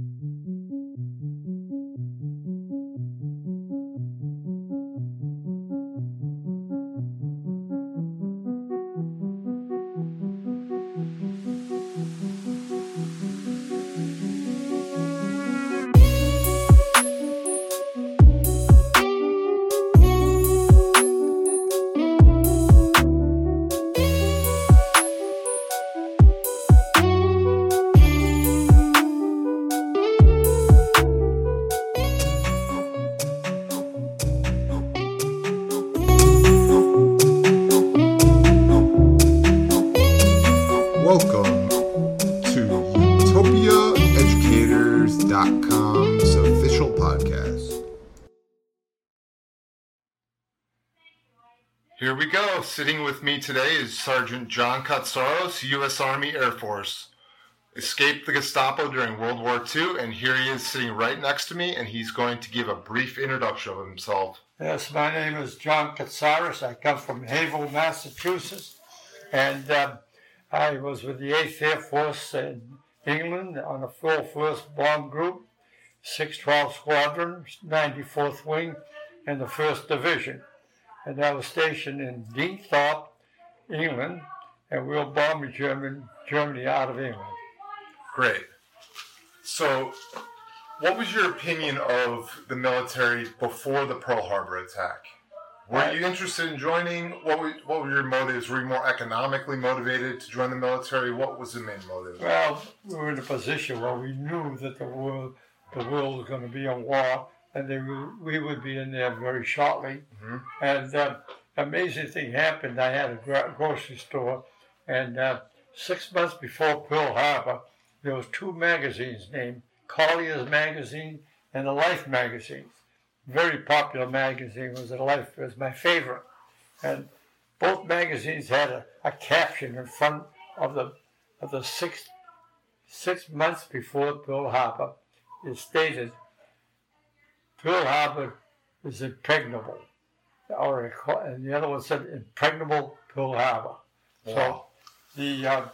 Welcome Sitting with me today is Sergeant John Katsaros, U.S. Army Air Force. Escaped the Gestapo during World War II, and here he is sitting right next to me, and he's going to give a brief introduction of himself. Yes, my name is John Katsaros. I come from Haverhill, Massachusetts, and um, I was with the 8th Air Force in England on the 4th Bomb Group, 612 Squadron, 94th Wing, and the 1st Division. And I was stationed in Deenethorpe, England, and we were bombing German, Germany out of England. Great. So, what was your opinion of the military before the Pearl Harbor attack? Were you interested in joining? What were, what were your motives? Were you more economically motivated to join the military? What was the main motive? Well, we were in a position where we knew that the world, the world was going to be in war, and they, would- we would be in there very shortly. Mhm. And uh, amazing thing happened. I had a gro- grocery store, and uh, six months before Pearl Harbor, there was two magazines named Collier's Magazine and the Life magazine. Very popular magazine was the Life. It was my favorite, and both magazines had a, a caption in front of the of the six six months before Pearl Harbor. It stated Pearl Harbor is impregnable, or and the other one said impregnable Pearl Harbor. So the uh,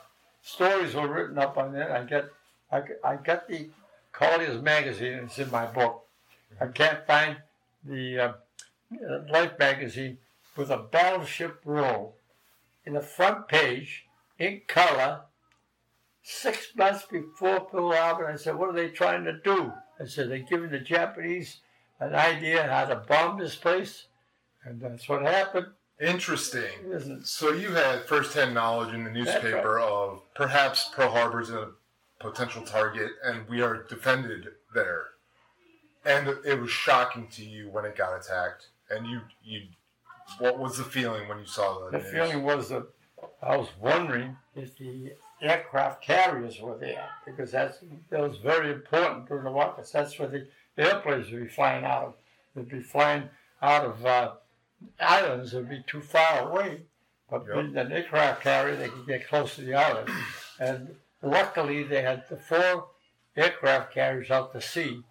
stories were written up on that. I get I, I got the Collier's magazine. It's in my book. I can't find the uh, Life magazine with a battleship roll in the front page in color. Six months before Pearl Harbor, I said, "What are they trying to do?" I said, "They're giving the Japanese an idea how to bomb this place," and that's what happened. Interesting. So you had firsthand knowledge in the newspaper of perhaps Pearl Harbor's a potential target, and we are defended there. And it was shocking to you when it got attacked. And you, you, what was the feeling when you saw the The news? feeling was that I was wondering if the aircraft carriers were there because that's that was very important during the war. 'cause that's where the airplanes would be flying out of. They'd be flying out of uh, islands that would be too far away. But Yep. being an aircraft carrier, they could get close to the island. And luckily, they had the four aircraft carriers out to sea.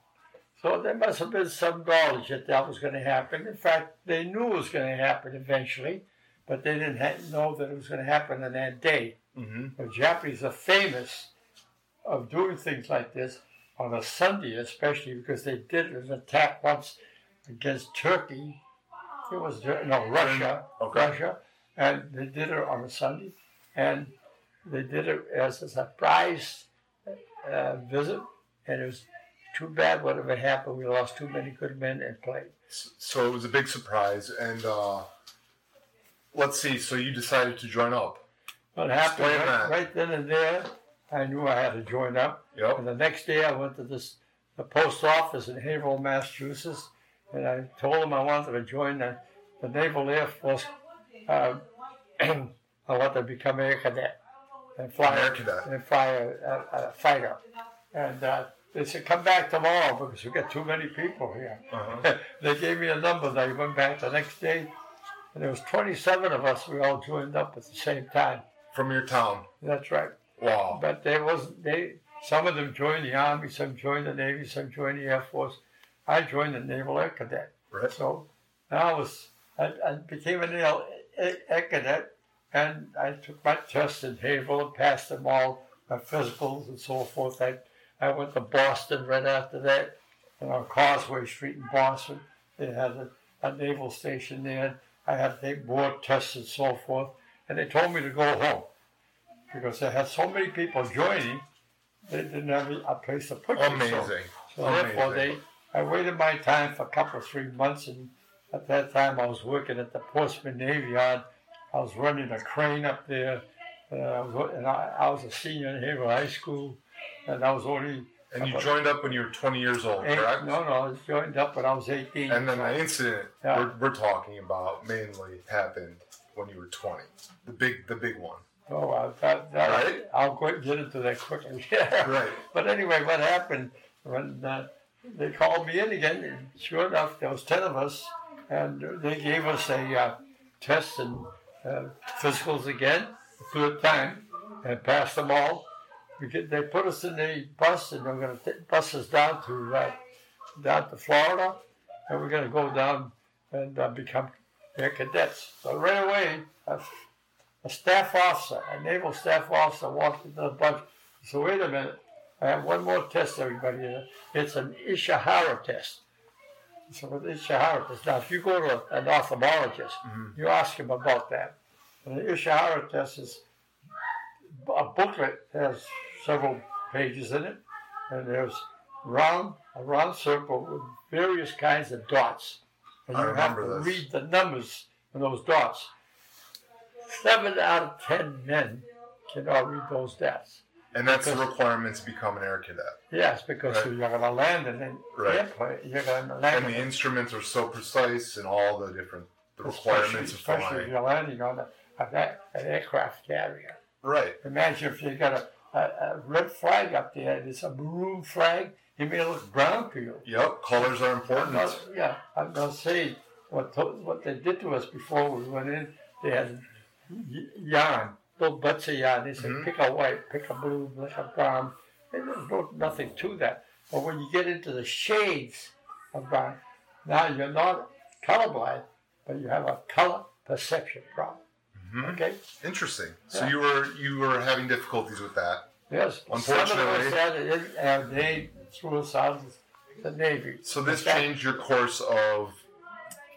So there must have been some knowledge that that was going to happen. In fact, they knew it was going to happen eventually but they didn't ha- know that it was going to happen on that day. hmm The Japanese are famous of doing things like this on a Sunday, especially because they did an attack once against Turkey. It was no Russia, Okay. Russia, and they did it on a Sunday, and they did it as a surprise uh, visit, and it was too bad whatever happened. We lost too many good men and played. So it was a big surprise. And uh, let's see. So you decided to join up. What happened right, right then and there, I knew I had to join up. Yep. And the next day, I went to this the post office in Haverhill, Massachusetts, and I told them I wanted to join the, the Naval Air Force. Uh, I wanted to become an air cadet and fly air cadet. and fly a, a, a fighter. And uh, they said, "Come back tomorrow because we got too many people here." Uh-huh. they gave me a number. They went back the next day, and there was 27 of us. We all joined up at the same time. From your town. That's right. Wow. But there was they some of them joined the army, some joined the navy, some joined the air force. I joined the naval air cadet. Right. So I was I, I became a naval air, air cadet, and I took my tests in Haverhill and passed them all, my physicals and so forth. I I went to Boston right after that, and on Causeway Street in Boston, they had a, a naval station there. I had to take more tests and so forth, and they told me to go home because they had so many people joining, they didn't have a place to put me. So, Amazing. so therefore, Amazing. they I waited my time for a couple of three months, and at that time I was working at the Portsmouth Navy Yard. I was running a crane up there, uh, I was, and I, I was a senior in Haverhill High School, and I was only And you joined up when you were 20 years old, eight, correct? no, no, I was joined up when I was 18. And then the incident Yeah. we're, we're talking about mainly happened when you were 20. The big, the big one. Oh, I, that, that, Right. I'll go get into that quickly. Yeah. Right. But anyway, what happened when uh, they called me in again? Sure enough, there was ten of us, and they gave us a uh, test and uh, physicals again, the third time, and passed them all. We get, they put us in the bus, and they're going to bus us down to uh, down to Florida, and we're going to go down and uh, become air cadets. So right away, a staff officer, a naval staff officer, walked into the bus. So wait a minute. I have one more test, everybody. It's an Ishihara test. So with Ishihara test, now if you go to an ophthalmologist, mm-hmm. you ask him about that. And the Ishihara test is a booklet that has several pages in it, and there's round a round circle with various kinds of dots, and I you have to read the numbers in those dots. Seven out of ten men cannot read those dots. And that's the Because- requirement to become an air cadet. Yes, because Right. you're going to land in an Right. airplane. You're going to land And the in instruments are so precise and all the different the requirements of especially, especially if flying. you're landing on a, an aircraft carrier. Right. Imagine if you got a, a, a red flag up there and it's a maroon flag, it may look brown to you. Yep. Colors are I'm important. not, yeah, I'm not say what to, what they did to us before we went in. They had yarn, little butts of yarn. They said Mhm. pick a white, pick a blue, pick a brown. And there's no, nothing to that. But when you get into the shades of brown, now you're not colorblind, but you have a color perception problem. Mhm. Okay? Interesting. So you were you were having difficulties with that. Yes. Unfortunately- Some of us had it, and they threw us out of the Navy. So this changed your course of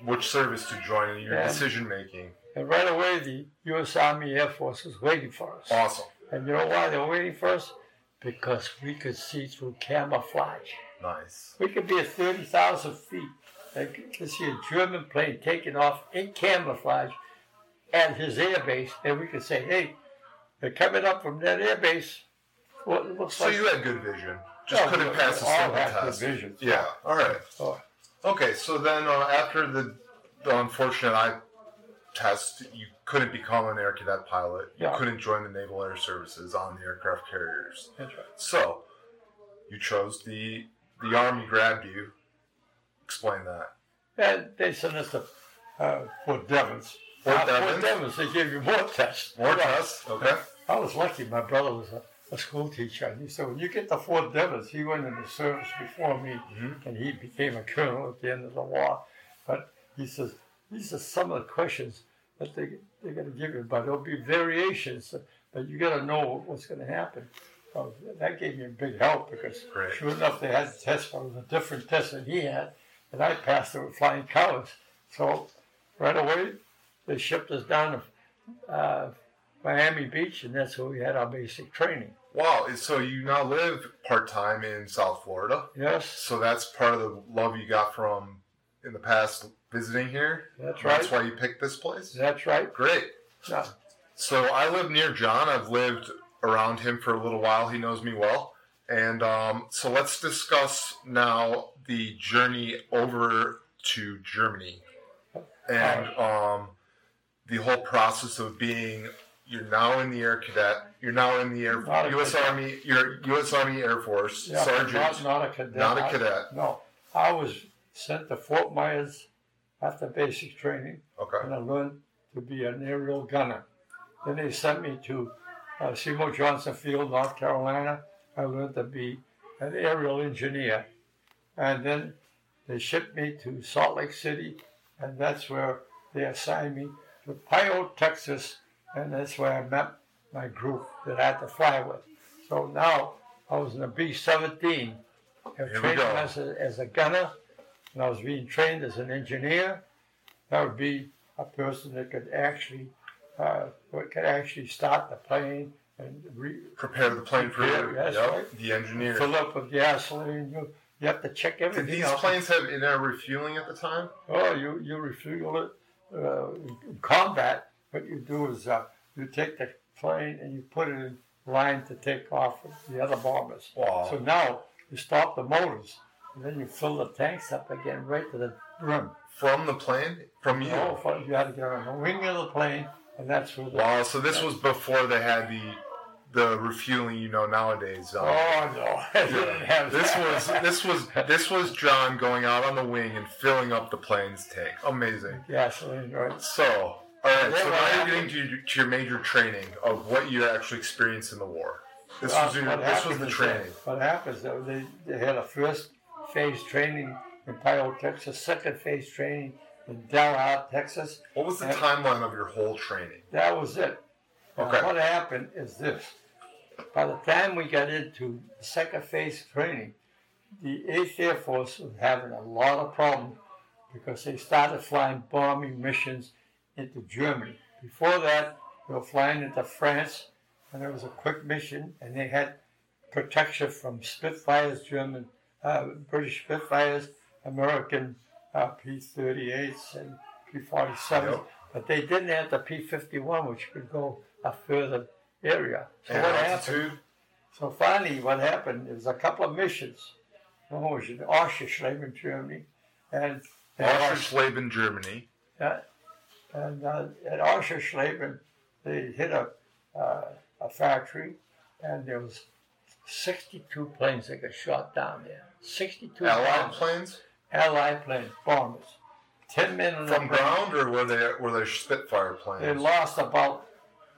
which service to join and your Yeah. decision making. And right away, the U.S. Army Air Force was waiting for us. Awesome. And you know why they were waiting for us? Because we could see through camouflage. Nice. We could be at 30,000 feet. They could see a German plane taking off in camouflage at his air base, and we could say, hey, they're coming up from that air base. Well, it looks So like you had good vision. Just Oh, couldn't pass the all have good test. vision. Yeah. All right. Okay. So then uh, after the the unfortunate eye test, you couldn't become an air cadet pilot. You Yeah. couldn't join the Naval Air Services on the aircraft carriers. that's right. So you chose the the Army grabbed you. Explain that. And they sent us to uh, Fort Devens. Fort Now, Devens? Fort Devens, they gave you more tests. More Yeah. tests. Okay. I was lucky. My brother was a, a school teacher. And he said, when you get to Fort Devens, he went into service before me, Mhm. and he became a colonel at the end of the war. But he says, these are some of the questions that they, they're going to give you, but there'll be variations, but you got to know what's going to happen. So that gave me a big help because Great. sure enough, they had a test, but it was a different test than he had, and I passed it with flying colors. So right away, they shipped us down to uh, Miami Beach, and that's where we had our basic training. Wow. So you now live part time in South Florida. Yes, So that's part of the love you got from in the past visiting here. that's right. That's why you picked this place. That's right. Great. Now, So I live near John. I've lived around him for a little while. He knows me well. And um, so let's discuss now the journey over to Germany and um, the whole process of being. You're now in the Air Cadet. You're now in the Air Not U.S. Army. You're U.S. Army Air Force yeah, Sergeant, not, not a cadet. not a cadet. no, I was sent to Fort Myers after basic training, Okay. and I learned to be an aerial gunner. Then they sent me to uh, Seymour Johnson Field, North Carolina. I learned to be an aerial engineer. And then they shipped me to Salt Lake City, and that's where they assigned me to Pyote, Texas, and that's where I met my group that I had to fly with. So now I was in a B 17. I was we training as a, as a gunner, and I was being trained as an engineer. That would be a person that could actually uh, could actually start the plane and re- Prepare the plane for Prepare, you. that's Yep, right. The engineer. fill up with gasoline. You, you have to check Did everything these out. planes have in-air refueling at the time? Oh, you, you refuel it. Uh, in combat, what you do is uh, you take the plane and you put it in line to take off with the other bombers. Wow. So now you stop the motors and then you fill the tanks up again right to the brim. From the plane? From you? Oh, fun. you had to get on the wing of the plane and that's where the. Wow, so this was before they had the the refueling you know nowadays. um, Oh, no. I this was this was this was John going out on the wing and filling up the plane's tank. Amazing. gasoline, right? So, all right. So now you're getting to, your- to your major training of what you actually experienced in the war. This was Uh, your, this was the training. that- What happens though, they, they had a first phase training in Pyote, Texas, second phase training in Dallas, Texas. What was the and- timeline of your whole training? That was it. Now, what happened is this. By the time we got into the second phase training, the 8th Air Force was having a lot of problems because they started flying bombing missions into Germany. Before that, they were flying into France, and it was a quick mission, and they had protection from Spitfires, German, British Spitfires, American uh, P-38s, and P-47s, Yep. but they didn't have the P-51, which could go a further area. So And what happened? So finally, what happened? Was a couple of missions. One was in Oschersleben, Germany, and Oschersleben, Germany. and uh, at Oschersleben, they hit a uh, a factory, and there was 62 planes that got shot down there. 62 Allied bombers. planes Allied planes, bombers. Ten men in the from plane. ground, or were they were they Spitfire planes? They lost about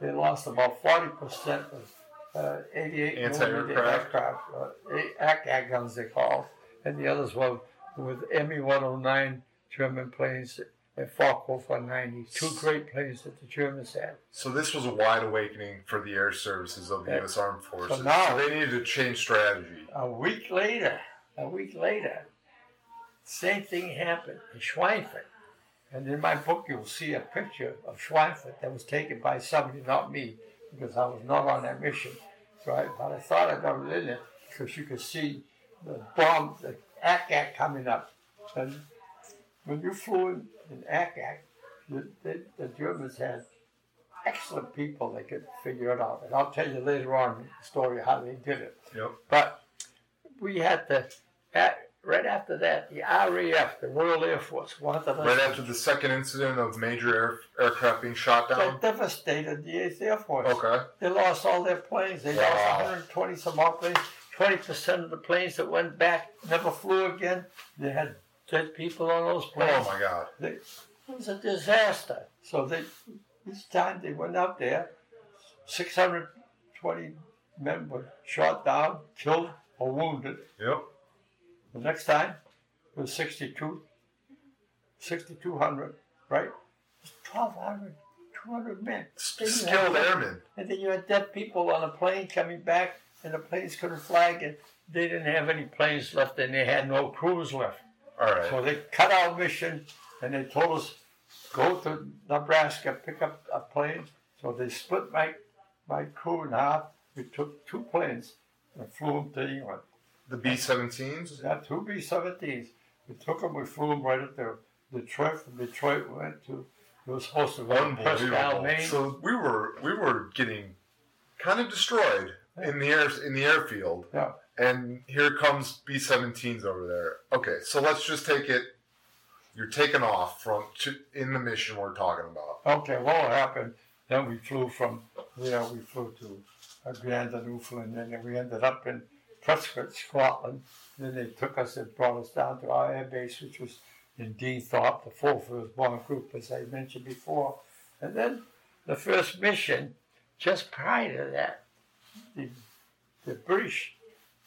they lost about 40 percent of uh, 88 Anti-aircraft? millimeter aircraft, uh, ACAG guns they call, and the others were with ME 109 German planes and Focke 90. Two great planes that the Germans had. So this was a wide awakening for the air services of the Yeah. U.S. Armed Forces. So, now- they needed to change strategy. A week later, a week later, same thing happened in Schweinfurt. And in my book, you'll see a picture of Schweinfurt that was taken by somebody, not me, because I was not on that mission. So I, but I thought I got it in it because you could see the bomb, the ack-ack coming up. And when you flew in, in ack-ack, the, the, the Germans had excellent people that could figure it out. And I'll tell you later on the story how they did it. Yep. But we had to, at, right after that, the RAF, the Royal Air Force, wanted us Right after the second incident of major air, aircraft being shot down. They devastated the 8th Air Force. Okay. They lost all their planes. They Wow. lost 120 some odd planes. 20% of the planes that went back never flew again. They had dead people on those oh planes. Oh my God. They, it was a disaster. So they, this time they went out there, 620 men were shot down, killed, or wounded. Yep. The next time it was 62, 6,200, right? It 1,200, 200 men. S- Skilled airmen. And then you had dead people on a plane coming back, and the planes couldn't fly again. They didn't have any planes left, and they had no crews left. All right. So they cut our mission, and they told us, go to Nebraska, pick up a plane. So they split my, my crew in half. We took two planes and flew them to England. The B-17s. Got two B-17s. We took them, we flew them right up there. Detroit, from Detroit, we went to, it was supposed to go to Prescott, Maine. So we were we were getting kind of destroyed in the air in the airfield, yeah. and here comes B-17s over there. Okay, so let's just take it. You're taking off from to, in the mission we're talking about. Okay, well, what happened? Then we flew from there, we flew to uh, Grand and Newfoundland, and then we ended up in Prescott, Scotland. Then they took us and brought us down to our air base, which was in Deenethorpe, the 4th Bomb Group, as I mentioned before. And then the first mission, just prior to that, the, the British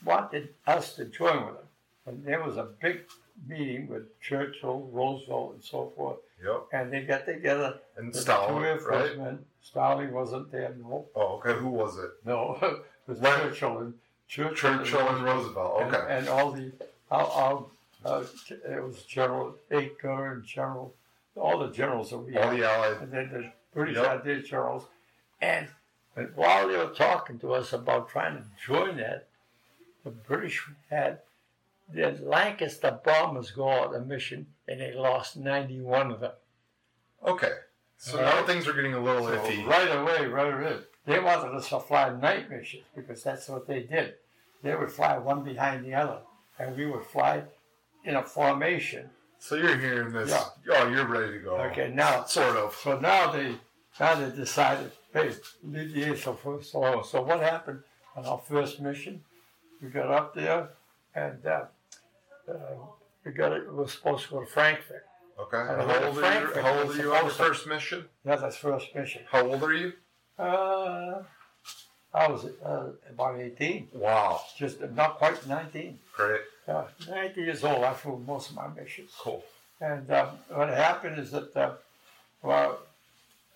wanted us to join with them. And there was a big meeting with Churchill, Roosevelt, and so forth. Yep. And they got together And two Stalin, Air right? Stalin wasn't there, no. Oh, okay. Who was it? No, it was Right. Churchill and Churchill, Churchill and Roosevelt. Okay. and all the, all, all uh, it was General Eaker and General, all the generals that we All had. the allies, and then the British Yep. had their generals. And, and while they were talking to us about trying to join that, the British had the Lancaster bombers go on a mission and they lost 91 of them. Okay. So now things are getting a little So iffy. right away, right away, they wanted us to fly night missions because that's what they did. They would fly one behind the other, and we would fly in a formation. So you're hearing this. Yeah. Oh, you're ready to go. Okay, now, Sort of. so now they, now they decided, hey, leave the ASO first so. So what happened on our first mission? We got up there, and uh, uh, we got it. We were supposed to go to Frankfurt. Okay. And how old are you? How old are you on your first mission? Yeah, that's first mission. How old are you? Uh, I was uh, about 18, Wow. just not quite 19. Great. Uh, 90 years old, I flew most of my missions. Cool. And um, what happened is that, uh, well,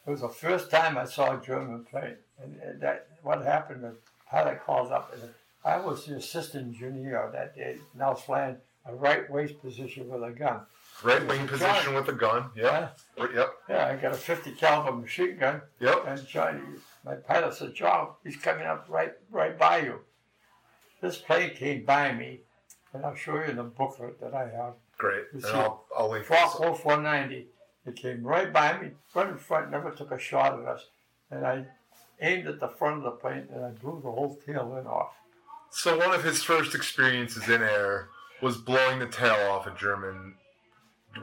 it was the first time I saw a German plane. And, and that what happened, the pilot called up, and I was the assistant engineer that day, I flying a right waist position with a gun. Right wing position with a gun. Yep. Right, Yep. yeah, I got a 50 caliber machine gun, Yep. and Johnny, my pilot said, John, he's coming up right, right by you. This plane came by me, and I'll show you in the booklet that I have. Great. You And see- I'll, I'll link this. 0490. It came right by me, right in front, never took a shot at us. And I aimed at the front of the plane and I blew the whole tail end off. So one of his first experiences in air was blowing the tail off a German.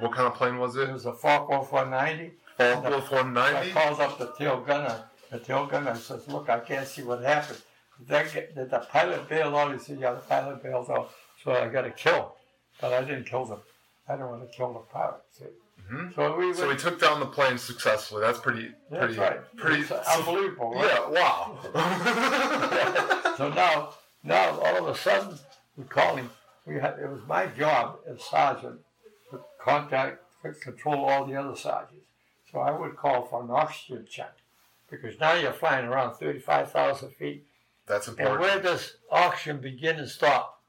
What kind of plane was It it? was a Fox 0490. Focke-Wulf I 190. called up the tail gunner. The tail gunner says, Look, I can't see what happened. Did, that get, did the pilot bail out? He said, Yeah, the pilot bailed out. So I got to kill. But I didn't kill them. I didn't want to kill the pilot. See? Mhm. So we. So he took down the plane successfully. That's pretty, that's pretty, right. pretty. It's unbelievable, right? Yeah. Wow. so now, now all of a sudden, we call him. We had it was my job as sergeant contact, control all the other sergeants. So I would call for an oxygen check because now you're flying around thirty-five thousand feet, That's important. and where does oxygen begin and stop?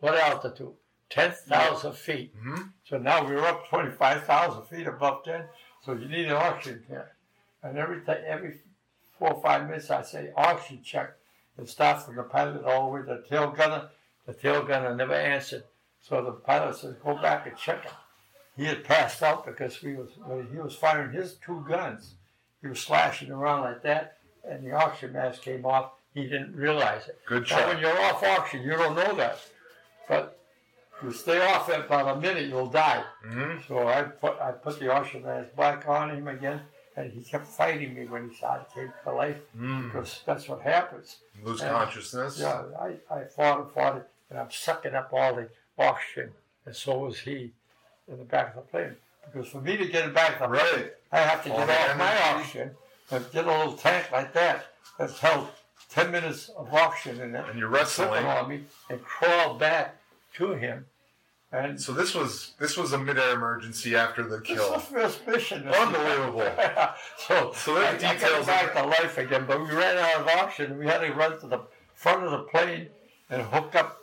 What altitude? Ten thousand feet. hmm So now we're up twenty-five thousand feet above ten. So you need an oxygen check, and every time, every four or five minutes, I say oxygen check. It starts from the pilot all the way to the tail gunner. The tail gunner never answered. So the pilot says, "Go back and check him." He had passed out because we was he was firing his two guns. He was slashing around like that, and the oxygen mask came off. He didn't realize it. Good Now, when you're off oxygen, you don't know that. But if you stay off it about a minute, you'll die. hmm So I put I put the oxygen mask back on him again, and he kept fighting me when he saw started came to life Mm. because that's what happens. Lose Yeah. consciousness. Yeah, I, I fought and fought it, and I'm sucking up all the oxygen, and so was he in the back of the plane. Because for me to get it back the plane, Right. I have to All get off my oxygen and get a little tank like that that's held 10 minutes of oxygen in it. And you're wrestling. on me and crawl back to him. And So this was this was a midair emergency after the this kill. the first mission. Unbelievable. so So there's I, I details back to life again, but we ran out of oxygen. We had to run to the front of the plane and hook up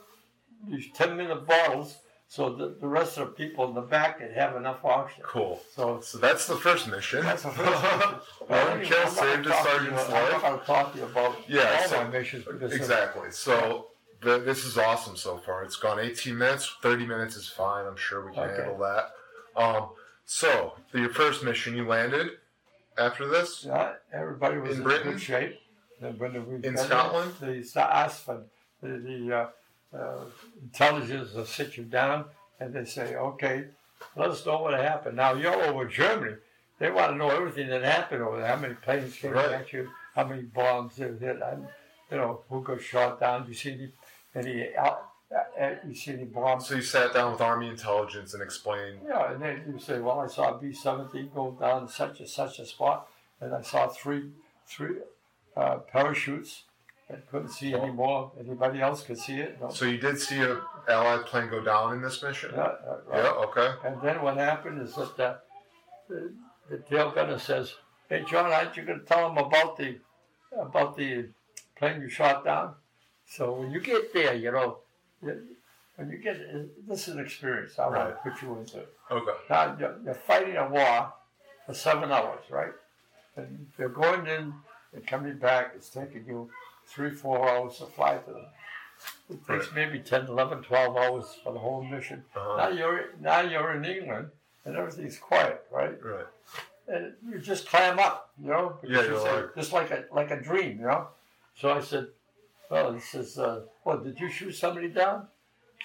these 10 minute bottles so that the rest of the people in the back could have enough oxygen. Cool. So So that's the first mission. that's the first mission. One Anyway, kill I'm not saved a sergeant's I'm life. going to talk to you about Yeah, all so- my missions Exactly. So the, this is awesome so far. It's gone 18 minutes. 30 minutes is fine. I'm sure we can Okay. handle that. Um, so your first mission, you landed after this. Yeah, everybody was In in, Britain? good shape. Then when we In Scotland? there, they sa- asked the, the uh, uh, intelligence will sit you down, and they say, "Okay, let us know what happened." Now you're over Germany. They want to know everything that happened over there. How many planes came Right. at you? How many bombs they hit? And you know who got shot down? Do you see any? any out, uh, uh, you see any bombs? So you sat down with Army intelligence and explained. Yeah, and then you say, well, I saw B seventeen go down such and such a spot, and I saw three three uh, parachutes. I couldn't see any more. Anybody else could see it? No. So you did see a Allied plane go down in this mission. Yeah, uh, right. Yeah. Okay. And then what happened is that uh, the, the tail gunner says, "Hey, John, aren't you going to tell them about the about the plane you shot down?" So when you get there, you know, when you get this is an experience I want to put you into. Okay. Now you're, you're fighting a war for seven hours, right? And you're going in and coming back. It's taking you three, four hours to fly to them. It takes maybe 10, 11, 12 hours for the whole mission. Uh-huh. Now you're now you're in England and everything's quiet, right? Right. and you just climb up, you know. because Yeah, you you're say- like- just like a like a dream, you know. So I said, well, he says, uh, well, did you shoot somebody down?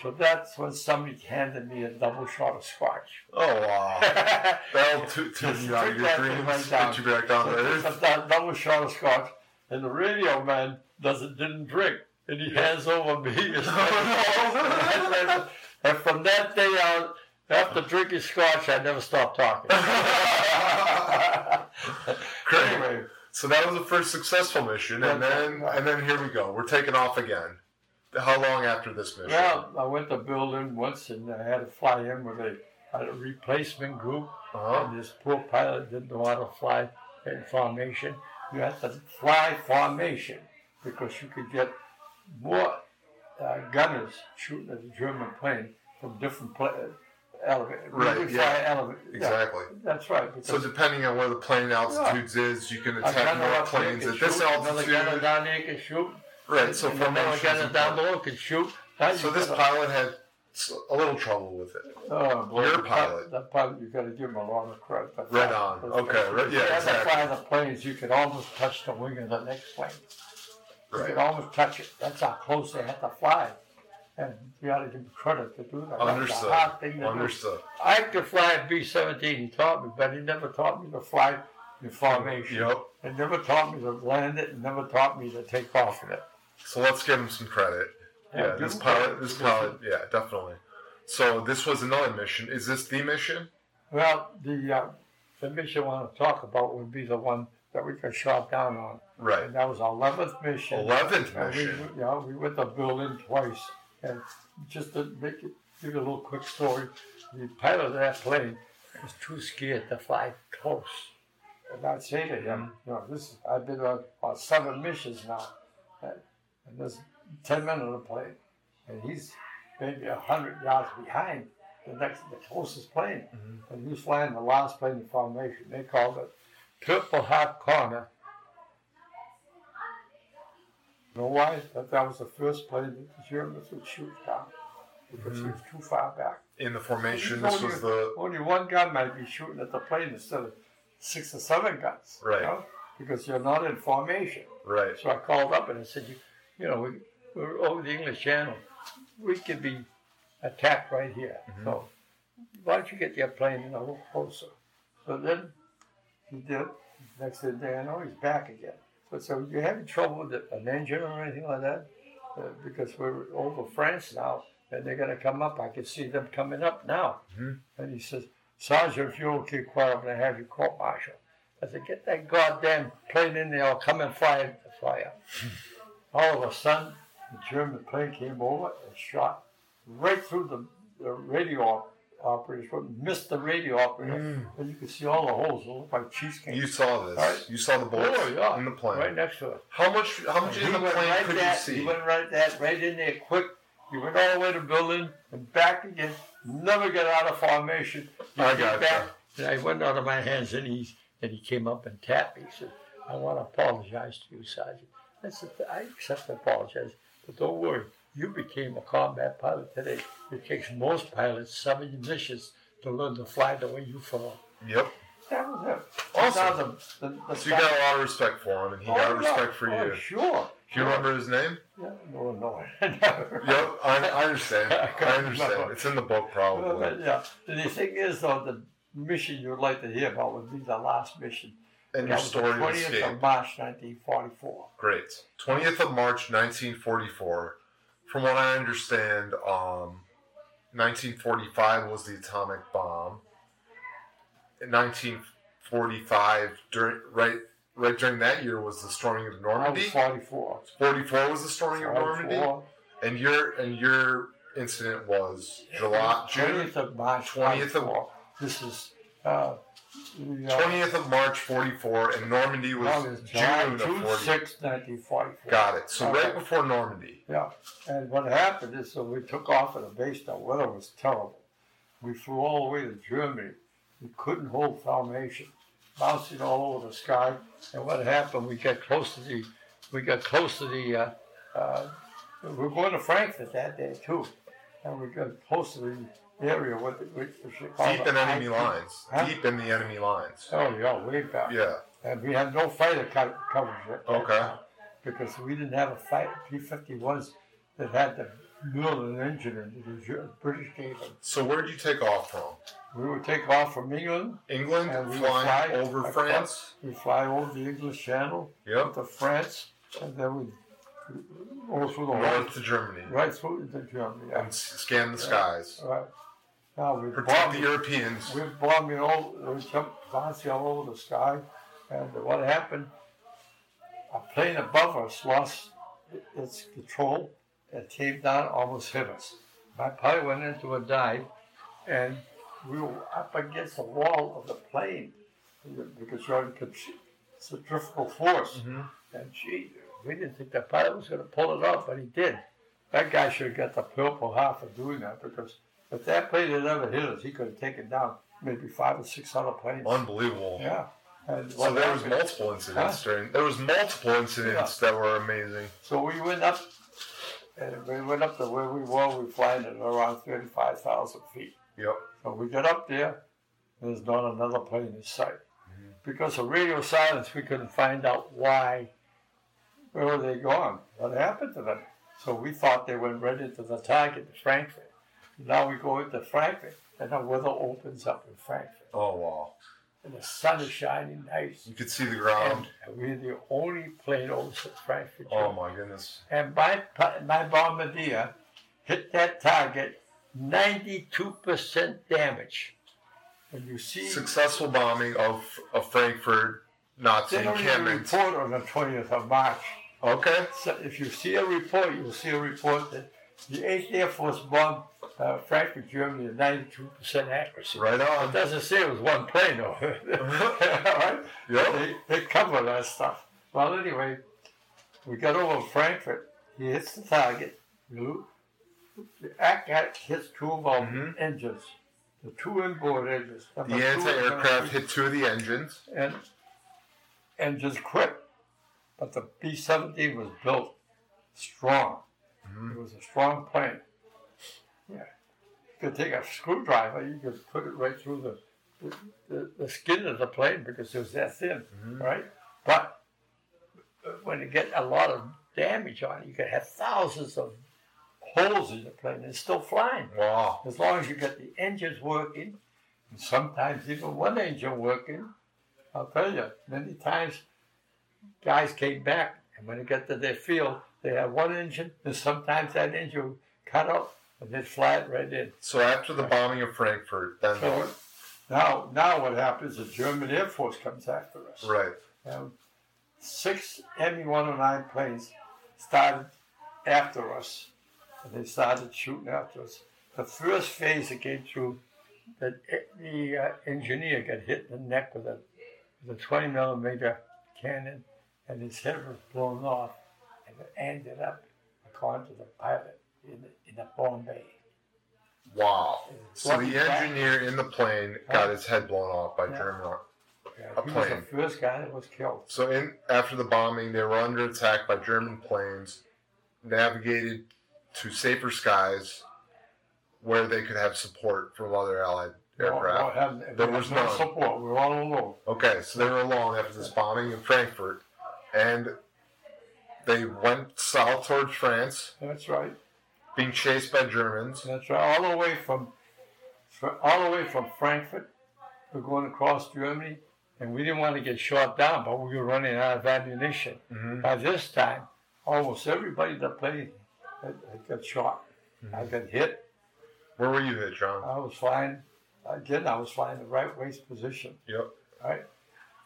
So that's when somebody handed me a double shot of scotch. Oh wow. That'll t- Just you out your dreams, right down. get you back down So just a double shot of scotch, and the radio man doesn't didn't drink, and he hands over me. his- and from that day on, after drinking scotch, I never stopped talking. Great. anyway, So that was the first successful mission, and then and then here we go. We're taking off again. How long after this mission? Well, I went to Berlin once and I had to fly in with a, a replacement group. Uh-huh. And this poor pilot didn't know how to fly in formation. You had to fly formation because you could get more uh, gunners shooting at the German plane from different pla- elevators. Right, yeah. elevator- yeah, Exactly. that's right. So depending on where the plane altitudes is, you can attack more planes can at this shoot, Another altitude. down there can shoot. Right. So and another gunner down below can shoot. Now So this gotta- pilot had a little trouble with it. Oh, boy, You're a the pi- pilot. The pilot, you got to give him a lot of credit. Right on. Okay, right. yeah, If you had to exactly. the planes, you could almost touch the wing of the next plane. You Right. could almost touch it. That's how close they had to fly. And you got to give credit to do that. That's a Understood. hard thing to do. Understood. I could fly a B-17. He taught me, but he never taught me to fly in formation. Yep. He never taught me to land it, and never taught me to take off in it. So let's give him some credit. Yeah, give this him pilot, credit. this pilot, yeah, definitely. So this was another mission. Is this the mission? Well, the uh, the mission I want to talk about would be the one that we got shot down on. Right. And that was our 11th mission. Eleventh And we, mission. yeah, we went to Berlin twice. And just to make it, give you a little quick story, the pilot of that plane was too scared to fly close. And I'd say to him, you know, this is, I've been on, on seven missions now. And, and there's 10 men on the plane. And he's maybe 100 yards behind the next, the closest plane. Mhm. And he was flying the last plane in formation. They called it Purple Heart Corner. You know why? That that was the first plane that the Germans would shoot down because he was too far back. In the formation, this was the Only one gun might be shooting at the plane instead of six or seven guns. you Right. know, Because you're not in formation. right. So I called up and I said, you, you know, we, we're over the English Channel. We could be attacked right here. Mhm. So why don't you get your plane in a little closer? So then he did. Next thing I know, he's back again. But so you having trouble with an engine or anything like that? Uh, because we're over France now, and they're going to come up. I can see them coming up now. Mhm. And he says, Sergeant, if you don't keep quiet, I'm going to have you court martial. I said, get that goddamn plane in there. I'll come and fly it the fire. All of a sudden, the German plane came over and shot right through the, the radio operators, but missed the radio operator. Mm. And you could see all the holes. It looked like cheesecake. You saw this. Right. You saw the bullets Oh, yeah. in the plane. Right next to it. How much? How much He in the went plane right could that, you He see? went right that, right in there quick. You went all the way to Berlin and back again. Never got out of formation. He I came gotcha. back, And I went out of my hands and he, and he came up and tapped me. He said, I want to apologize to you, Sergeant. I said, I accept the apologize, but don't worry. You became a combat pilot today. It takes most pilots seven missions to learn to fly the way you fly. Yep. That was it. Awesome. The, the, the So you got a lot of respect for him, and he got Oh, yeah. respect for Oh, you. sure. Do you remember his name? Yeah, no, no, never. Yep, I, I understand. I I understand. remember. It's in the book, probably. but, yeah. And the thing is, though, the mission you'd like to hear about would be the last mission. And That your was story the of 20th escape. of March, 1944. Great. 20th of March, 1944. From what I understand, um, 1945 was the atomic bomb. In 1945, during right right during that year was the storming of I was Normandy. 44. 44 was the storming of Normandy, and your and your incident was July June 20th of March, 20th of- 44. This is Uh, uh, 20th of March, 44, and Normandy was, that was June of June 40. 6, 1944. Got it. So Okay. right before Normandy. Yeah, and what happened is, so we took off at a base. The weather was terrible. We flew all the way to Germany. We couldn't hold formation, bouncing all over the sky. And what happened? We got close to the, we got close to the. Uh, uh, we were going to Frankfurt that day too, and we got close to the area with the Deep in enemy lines. Huh? Deep in the enemy lines. Oh yeah, way back. Yeah. And we had no fighter co- coverage at that Okay. time because we didn't have a fight P-51s that had the build an engine in the Ger- British gave them. So where did you take off from? We would take off from England. England, And we flying fly over across- France. We fly over the English Channel Yep. to France, and then we go through the North to Germany. right through into Germany. Yeah. And s- scan the skies. Right. Now we Protect the Europeans. we bombing all, we jumped bouncing all over the sky, and what happened? A plane above us lost its control and came down, almost hit us. My pilot went into a dive, and we were up against the wall of the plane because you're in centrifugal force. Mhm. And gee, we didn't think the pilot was going to pull it off, but he did. That guy should have got the Purple Heart for doing that because if that plane had ever hit us, he could have taken down maybe five or six other planes. Unbelievable. Yeah. And So there was happened- multiple incidents during. There was multiple incidents that were amazing. So we went up, and we went up to where we were. We flying at around thirty-five thousand feet. Yep. So we got up there. There's not another plane in sight. Mm-hmm. Because of radio silence, we couldn't find out why. Where were they gone? What happened to them? So we thought they went right into the target, Frankfurt. Now we go into Frankfurt, and the weather opens up in Frankfurt, Oh wow. and the sun is shining nice. You could see the ground. And we're the only plane over Frankfurt. Oh my goodness. And my my bombardier hit that target, 92% damage. And you see, Successful bombing of a Frankfurt Nazi they don't even encampment. report on the 20th of March. Okay. So if you see a report, you'll see a report that the 8th Air Force bombed uh, Frankfurt, Germany at 92% accuracy. Right on. It doesn't say it was one plane, though. right? Yep. They, they cover that stuff. Well, anyway, we got over Frankfurt. He hits the target. The ACAT hits two of our Mhm. engines, the two inboard engines. The Number two is gonna anti-aircraft hit two of the engines. and engines quit. But the B 17 was built strong. Mhm. It was a strong plane. Yeah. You could take a screwdriver, you could put it right through the, the, the, the skin of the plane because it was that thin, Mhm. right? But uh, when you get a lot of damage on it, you could have thousands of holes in the plane and it's still flying. Wow. As long as you get the engines working, and sometimes even one engine working, I'll tell you, many times guys came back and when they got to their field, they had one engine, and sometimes that engine would cut up and they'd fly it right in. So after the bombing of Frankfurt, then So now, now what happens? The German Air Force comes after us. right. And six ME-109 planes started after us, and they started shooting after us. The first phase that came through, the, the uh, engineer got hit in the neck with a, with a 20 millimeter cannon, and his head was blown off, and ended up, according to the pilot, in the, in the bomb bay. Wow. So the guy. engineer in the plane got his head blown off by Yeah. German. ar- Yeah, A he was plane. the first guy that was killed. So in after the bombing, they were under attack by German planes, navigated to safer skies, where they could have support from other Allied aircraft. No, no, There was no none. support. We were all alone. Okay, so they were alone after this bombing in Frankfurt, and they went south towards France, That's right. being chased by Germans. That's right. All the way from, fr- all the way from Frankfurt, we're going across Germany, and we didn't want to get shot down, but we were running out of ammunition. hmm By this time, almost everybody that played had, had got shot. I got hit. Where were you hit, John? I was flying. Again, I was flying the right waist position. Yep. Right.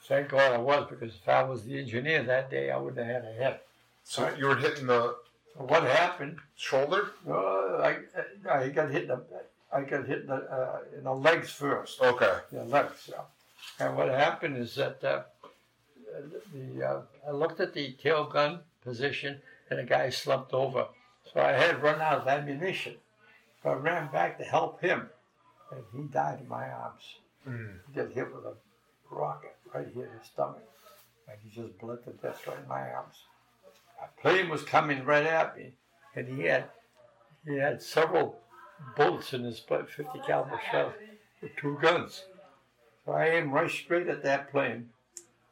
Thank God I was, because if I was the engineer that day, I wouldn't have had a hit. So you were hitting the what happened? shoulder. Uh, I, I, got hit in the, I got hit in the, uh, in the legs first. Okay. The legs, yeah. And what happened is that uh, the uh, I looked at the tail gun position, and the guy slumped over. So I had run out of ammunition. So I ran back to help him, and he died in my arms. Mm. He got hit with a rocket right here in his stomach, and he just bled to death right in my arms. A plane was coming right at me, and he had he had several bullets in his butt, 50 caliber shell with two guns. So I aimed right straight at that plane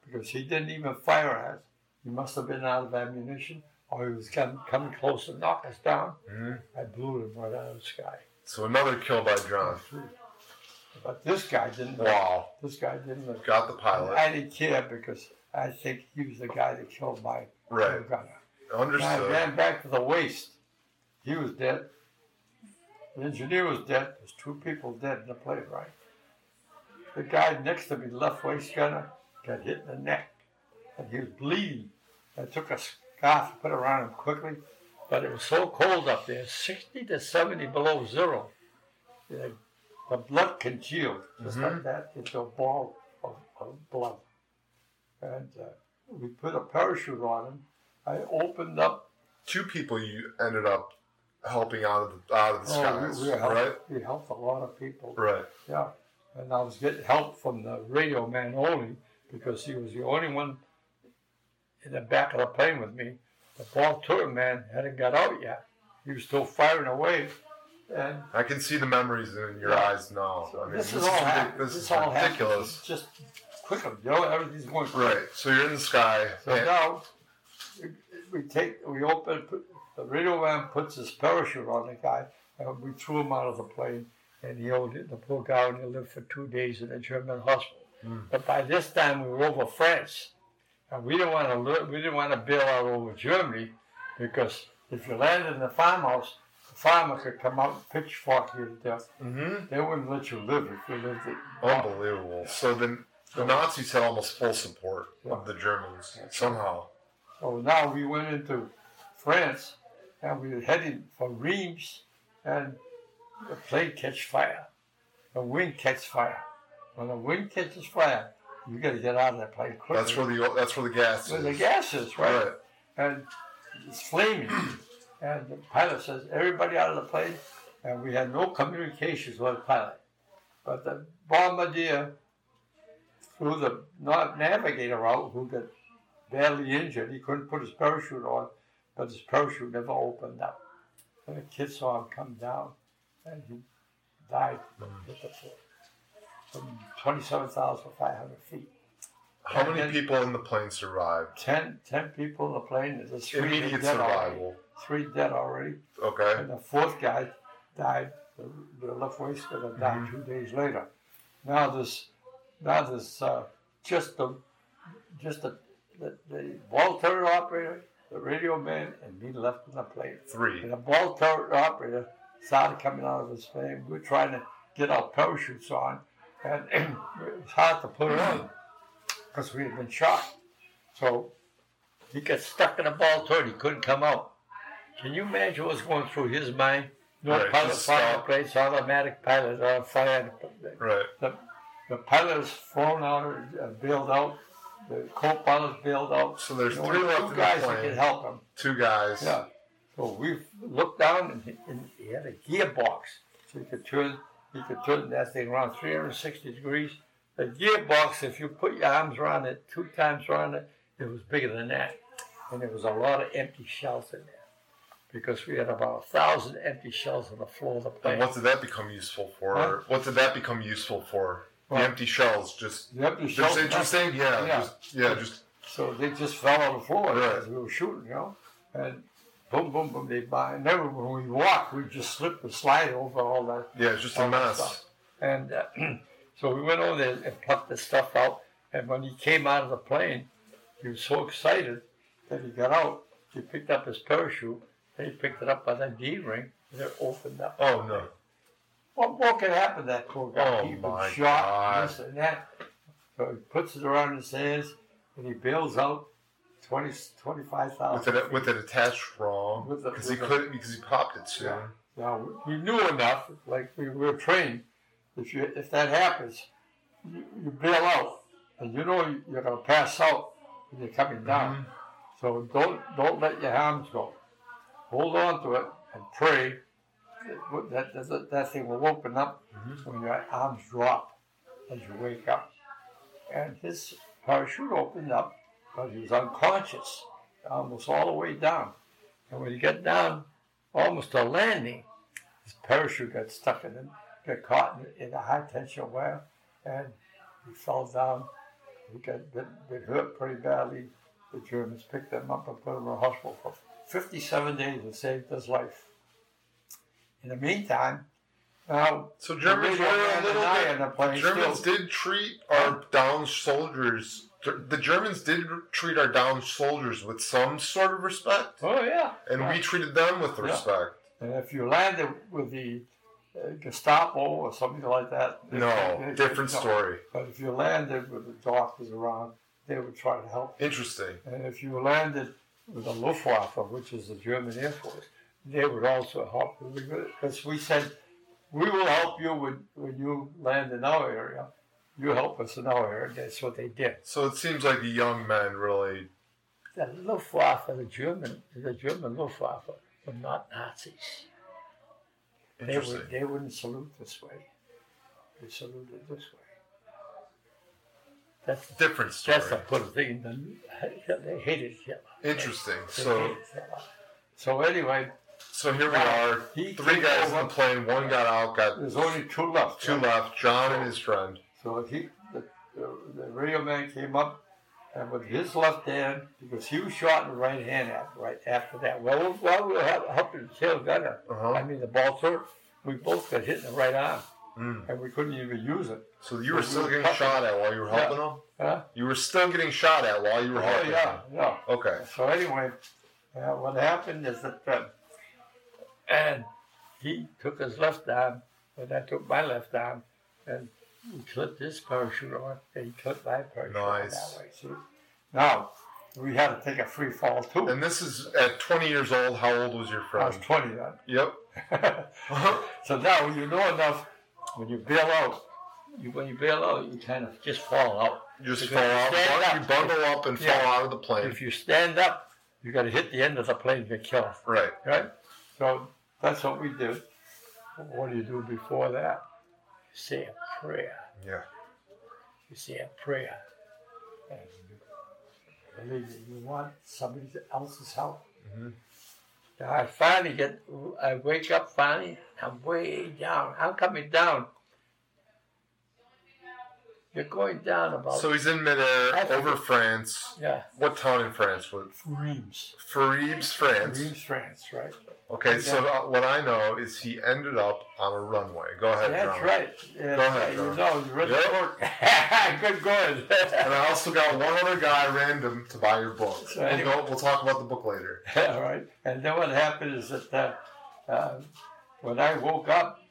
because he didn't even fire at us. He must have been out of ammunition or he was coming, coming close to knock us down. hmm I blew him right out of the sky. So another kill by drone. But this guy didn't. Wow. This guy didn't. Got the pilot. I didn't care because I think he was the guy that killed my Right. gunner. I Understood. ran back to the waist. He was dead. The engineer was dead. There's two people dead in the plane, right? The guy next to me, left waist gunner, got hit in the neck. And he was bleeding. I took a scarf and put it around him quickly. But it was so cold up there, 60 to 70 below zero. The, the blood congealed, just Mhm. like that, into a ball of, of blood. And uh, we put a parachute on him. I opened up Two people you ended up helping out of the out of the Oh, skies, we, we helped, right? we helped a lot of people. Right. Yeah. And I was getting help from the radio man only because he was the only one in the back of the plane with me. The ball turret man hadn't got out yet. He was still firing away. And I can see the memories in your Yeah. eyes now. I mean, this, this, is all ridic- this This, is all ridiculous. Just quickly, you know, everything's going quick. Right. So you're in the sky. So now we, take, we open, put, the radio man puts his parachute on the guy, and we threw him out of the plane, and he owed it. The poor guy only lived for two days in a German hospital. Mm. But by this time, we were over France, and we didn't want to we didn't want to bail out over Germany, because if you landed in the farmhouse, the farmer could come out and pitchfork you to death. Mhm. They wouldn't let you live if you lived it. Unbelievable. So then the Nazis had almost full support of the Germans somehow. So now we went into France and we were heading for Reims and the plane catch fire. The wing catch fire. When the wing catches fire, you got to get out of that plane quickly. That's where the that's where the gas where is. the gas is, right? Right. And it's flaming. and the pilot says, everybody out of the plane. And we had no communications with the pilot. But the bombardier flew the na- navigator out who got badly injured. He couldn't put his parachute on, but his parachute never opened up. And the kid saw him come down, and he died hit the floor from 27,500 feet. How And many people in the plane survived? 10, 10 people in the plane. There's three Immediate dead already. survival. Three dead already. Okay. And the fourth guy died. The, the left waistcoat died Mhm. two days later. Now this, now this, uh, just the, just the, the, the ball turret operator, the radio man, and me left in the plane. Three. And the ball turret operator started coming out of his plane. We were trying to get our parachutes on, and it was hard to put it on because we had been shot. So he got stuck in a ball turret. He couldn't come out. Can you imagine what's going through his mind? No Right, pilot plates, automatic pilot on fire. Right. The, the pilot is thrown out, uh, bailed out. The co-pilot bailed out. So there's three left two the guys that plane. could help him. Two guys. Yeah. So we looked down and he, and he had a gearbox. So he could turn he could turn that thing around 360 degrees. The gearbox, if you put your arms around it two times around it, it was bigger than that. And there was a lot of empty shells in there. Because we had about a thousand empty shells on the floor of the plane. And what did that become useful for? Huh? What did that become useful for? The empty shells. Just The empty shells. just interesting. Yeah. Yeah. Just yeah. Just So they just fell on the floor Right. as we were shooting, you know. And boom, boom, boom, they by. And then when we walked, we just slipped and slide over all that yeah. It's just a mess. And uh, so we went over there and plucked the stuff out. And when he came out of the plane, he was so excited that he got out. He picked up his parachute. And he picked it up by the D ring. And it opened up. Oh no. What more could happen to that poor guy? Oh, He's my shot, God. this and that. So he puts it around his hands and he bails out 20, 25,000. With it with it attached wrong because he couldn't because he popped it soon. Yeah. Now he knew enough, like we were trained. If you if that happens, you, you bail out, and you know you're gonna pass out when you're coming down. Mhm. So don't don't let your arms go. Hold on to it and pray that that, that, that thing will open up Mhm. when your arms drop as you wake up. And his parachute opened up, but he was unconscious almost all the way down. And when he got down almost to landing, his parachute got stuck in it, got caught in, in a high tension wire, and he fell down. He got bit, bit hurt pretty badly. The Germans picked him up and put him in a hospital for 57 days and saved his life. In the meantime, So Germans were a little bit. in the plane Germans did treat our down soldiers. The Germans did treat our down soldiers with some sort of respect, Oh yeah. and we treated them with Yeah. respect. And if you landed with the uh, Gestapo or something like that, they- No, they- different no. story. But if you landed with the doctors around, they would try to help. Interesting. And if you landed with the Luftwaffe, which is the German Air Force, they would also help you. Because we said, we will help you when, when you land in our area. You help us in our area. That's what they did. So it seems like the young men really. The Luftwaffe, the German, the German Luftwaffe, were not Nazis. They, would, they wouldn't salute this way. They saluted this way. That's Different story. that's the put thing. They hated Hitler. Interesting. They So hated Hitler. So anyway, so here we are. he Three guys in the plane. One got out. Got There's only two left. two right? left. John and his friend. So he, the, the, radio man came up, and with his left hand, because he was shot in the right hand after, right after that. Well, while we were helping the tail gunner, I Uh huh. mean the ball through, we both got hit in the right arm, Mm. and we couldn't even use it. So you were So we still were getting shot at while you were Yeah. helping them. Huh? You were still getting shot at while you were Oh helping yeah, them. yeah. Okay. So anyway, uh, what happened is that, uh, and he took his left arm, and I took my left arm, and he clipped his parachute on, and he clipped my parachute on that way. See? Now we had to take a free fall too. And this is at 20 years old. How old was your friend? I was 20 then. Yep. so now you know enough when you bail out. You, when you bail out, you kind of just fall out. You just Because fall out. you bun- You up. bundle up and fall out of the plane. If you stand up, you got to hit the end of the plane to get killed. Right. Right? So that's what we did. What do you do before that? You say a prayer. Yeah. You say a prayer. And you, you want somebody else's help. Mhm. Now I finally get, I wake up finally, I'm way down. I'm coming down. You're going down about, So he's in midair I think over France. yeah, What town in France? What? Reims. Faribes, France. Reims, France, right? Okay, so uh, what I know is he ended up on a runway. Go ahead, That's John. right. Yeah, Go ahead, you John. know, you read Yep. the book. Good going. And I also got one other guy random to buy your book. So We'll, anyway- go, we'll talk about the book later. All right. And then what happened is that uh, uh, when I woke up,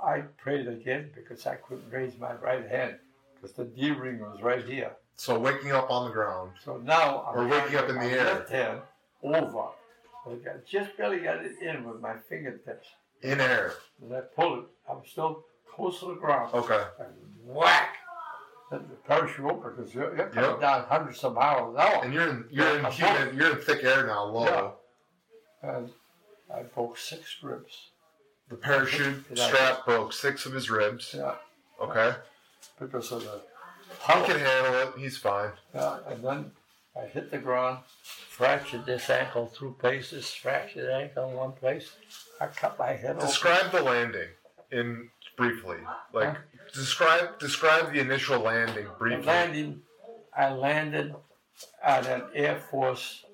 I prayed again because I couldn't raise my right hand because the D ring was right here. So waking up on the ground. So now I'm Or waking up in the air. Left hand over. I got, just barely got it in with my fingertips. In air. And I pulled it. I was still close to the ground. Okay. And whack! Then the parachute open because you're, you're coming Yep. down hundreds of miles an hour. And you're in you're in humid, you're in thick air now, low. Yeah. And I broke six ribs. The parachute strap broke six of his ribs. Yeah, Okay. Because of the He can handle it. He's fine. Yeah, and then I hit the ground, fractured this ankle through places, fractured ankle in one place. I cut my head open. Describe the landing in briefly. Like describe describe the initial landing briefly. landing, I landed at an Air Force,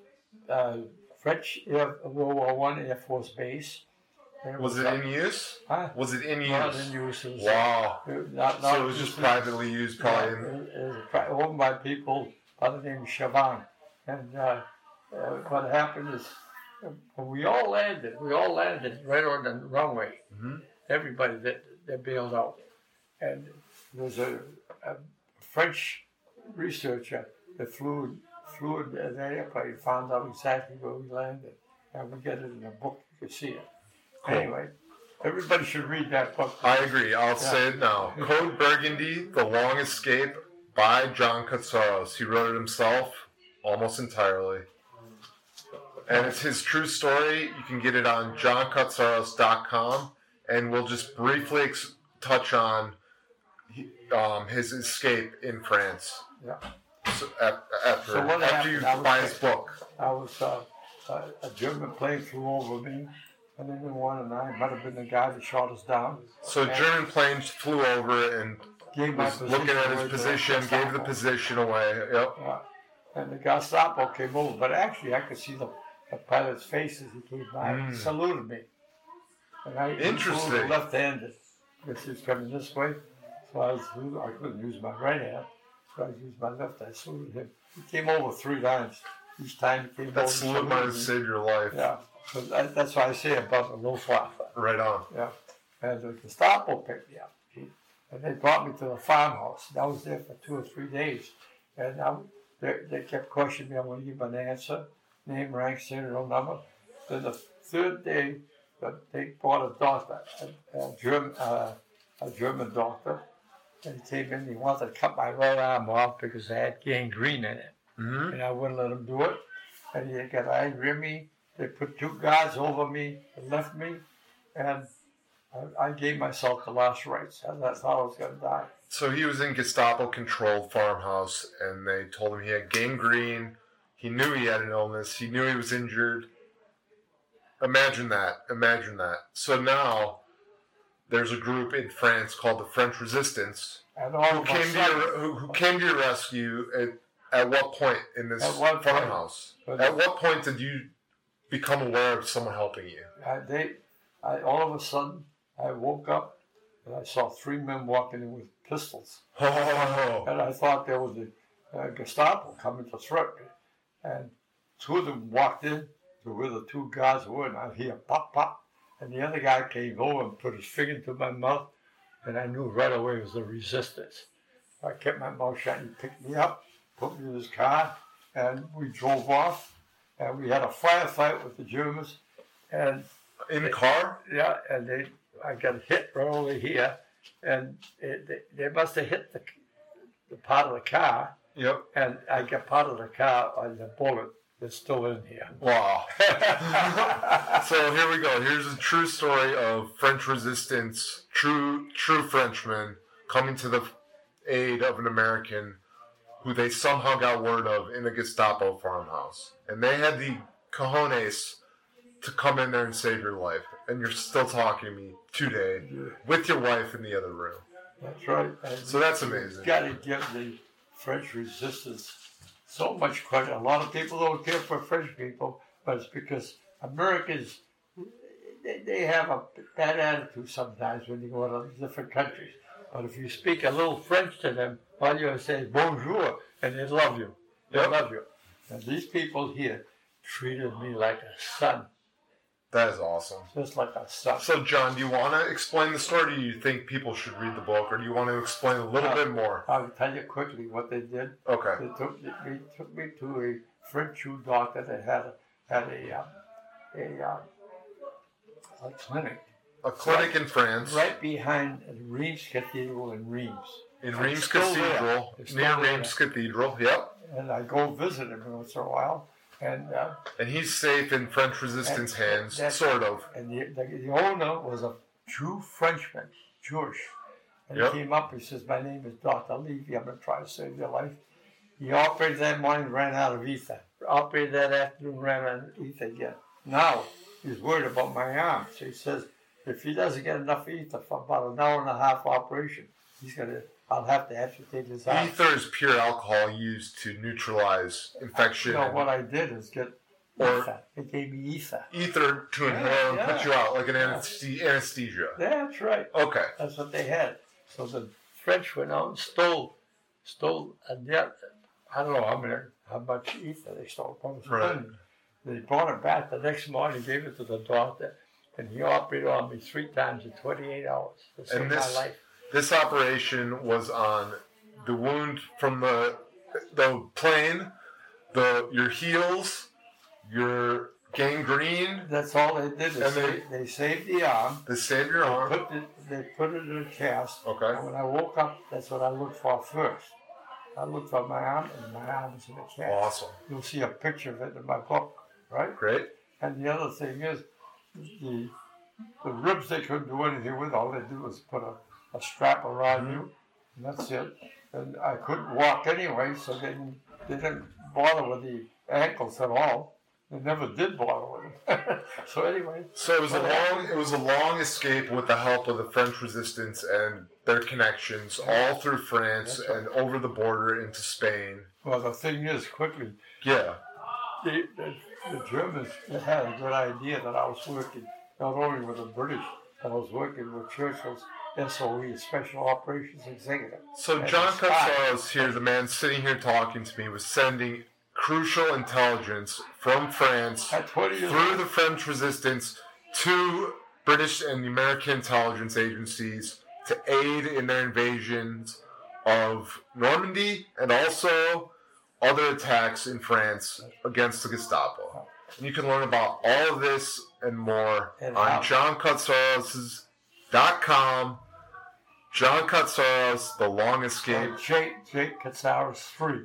uh, French Air, World War One Air Force base. There Was it in use? Huh? Was it in Not use? in use. It was, Wow. Not, not So it was just privately used, probably. Yeah, in- it, was pri- owned by people by the name of Chavan. And uh, uh, what happened is uh, we all landed. We all landed right on the runway. Mhm. Everybody that, that bailed out. And there was a, a French researcher that flew flew in the airplane, found out exactly where we landed. And we get it in a book, you can see it. Cool. Anyway, Everybody should read that book. I agree. I'll say it now. Code Burgundy, The Long Escape by John Katsaros. He wrote it himself almost entirely. And it's his true story. You can get it on johnkatsaros.com. And we'll just briefly ex- touch on um, his escape in France. Yeah. So, at, after, So after you happened? I was- buy his book. I was uh, a, a German plane flew over me, and then the one and I might have been the guy that shot us down. So And German planes flew over and Gave my was position looking at away his to position, gave the Gestapo. position away. Yep. Yeah. And the Gestapo came over, but actually I could see the, the pilot's face as he came by and Mm. saluted me. And I Interesting. left-handed, because he was coming this way, so I was I couldn't use my right hand, so I used my left. I saluted him. He came over three times. Each time he came That over, he salute might have saluted me. saved your life. Yeah, so that, that's why I say about the Luftwaffe. Right on. Yeah, and the Gestapo picked me up, and they brought me to the farmhouse. And I was there for two or three days, and I, they, they kept questioning me. I want to give an answer, name, rank, serial number. Then the third day, they brought a doctor, a, a German, uh, a German doctor, and he came in. He wanted to cut my right arm off because I had gangrene in it hmm and I wouldn't let him do it. And he got angry at me. They put two guards over me and left me, and I, I gave myself the last rites. And that's how I was going to die. So he was in Gestapo controlled farmhouse and they told him he had gangrene. He knew he had an illness. He knew he was injured. Imagine that. Imagine that. So now there's a group in France called the French Resistance And all who came to your, who, who came to your rescue at, at what point in this At farmhouse? At what point did you become aware of someone helping you? I, they, I, all of a sudden, I woke up and I saw three men walking in with pistols. Oh, And I thought there was a uh, Gestapo coming to threaten me. And two of them walked in to where the two guys were, and I hear pop, pop. And the other guy came over and put his finger into my mouth, and I knew right away it was the resistance. I kept my mouth shut. and He picked me up, put me in his car, and we drove off. And we had a firefight with the Germans. And in the car? yeah, and they, I got hit right over here, and it, they, they must have hit the, the part of the car, Yep. and I got part of the car on the bullet that's still in here. Wow. so here we go. Here's a true story of French resistance, true true Frenchmen coming to the aid of an American who they somehow got word of in a Gestapo farmhouse. And they had the cojones to come in there and save your life. And you're still talking to me today with your wife in the other room. That's right. And So that's amazing. Got to give the French resistance so much credit. A lot of people don't care for French people, but it's because Americans they, they have a bad attitude sometimes when you go to different countries. But if you speak a little French to them, all you say bonjour, and they love you. They Yep. love you. And these people here treated me like a son, That is awesome. just like a son. So, John, do you want to explain the story? Do you think people should read the book, or do you want to explain a little Uh, bit more? I'll tell you quickly what they did. Okay. They took me, they took me to a French Jew doctor that had had a, um, a, um, a clinic A clinic in France, right behind Reims Cathedral in Reims. in Reims. Cathedral, near. Reims Cathedral. Yep. And I go visit him once in a while. And uh, And he's safe in French resistance hands, sort of. and the, the, the owner was a Jew Frenchman, Jewish. And Yep. he came up, he says, My name is Dr. Levy, I'm going to try to save your life. He operated that morning, ran out of ether. Operated that afternoon, ran out of ether again. Now, he's worried about my arm. So he says, if he doesn't get enough ether for about an hour and a half operation, he's to, I'll have to amputate his. Ether is pure alcohol used to neutralize infection. You know, and what I did is get Or- ether. They gave me ether. ether to Yeah, inhale and put you out like an Yeah. anesthesia. That's right. Okay. That's what they had. So the French went out and stole, stole a net. I don't know how many, how much ether they stole. But it Right. They brought it back the next morning, gave it to the doctor, and he operated on me three times in 28 hours to save And my this- life. This operation was on the wound from the the plane, the your heels, your gangrene. That's all they did. They, And they- saved, they saved the arm. They saved your They arm. put, it, they put it in a cast. Okay. And when I woke up, that's what I looked for first. I looked for my arm, and my arm was in a cast. Awesome. You'll see a picture of it in my book, right? Great. And the other thing is, the the ribs they couldn't do anything with. All they did was put a, a strap around you, and that's it. And I couldn't walk anyway, so they didn't, they didn't bother with the ankles at all. They never did bother with them. so anyway, So it was a long it was a long escape with the help of the French resistance and their connections all through France right. and over the border into Spain. well, the thing is, quickly, Yeah. the, the, the Germans had a good idea that I was working not only with the British, but I was working with Churchill's SOE, Special Operations Executive. So John Katsaros here, the man sitting here talking to me, was sending crucial intelligence from France At 20 through the French resistance to British and the American intelligence agencies to aid in their invasions of Normandy and also other attacks in France against the Gestapo. And you can learn about all of this and more And on johnkatsaros.com. John Katsaros, The Long Escape. Jake, Jake Katsaros 3.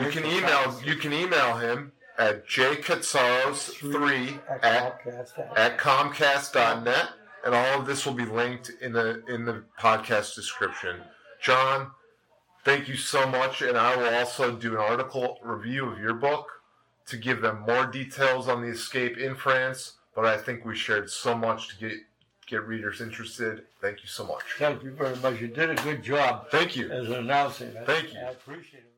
You can email you can email him at jkatsaros3 at at comcast.net and all of this will be linked in the in the podcast description john thank you so much and i will also do an article review of your book to give them more details on the escape in france but i think we shared so much to get get readers interested thank you so much Thank you very much. You did a good job thank you as announcing it. Thank you. I appreciate it.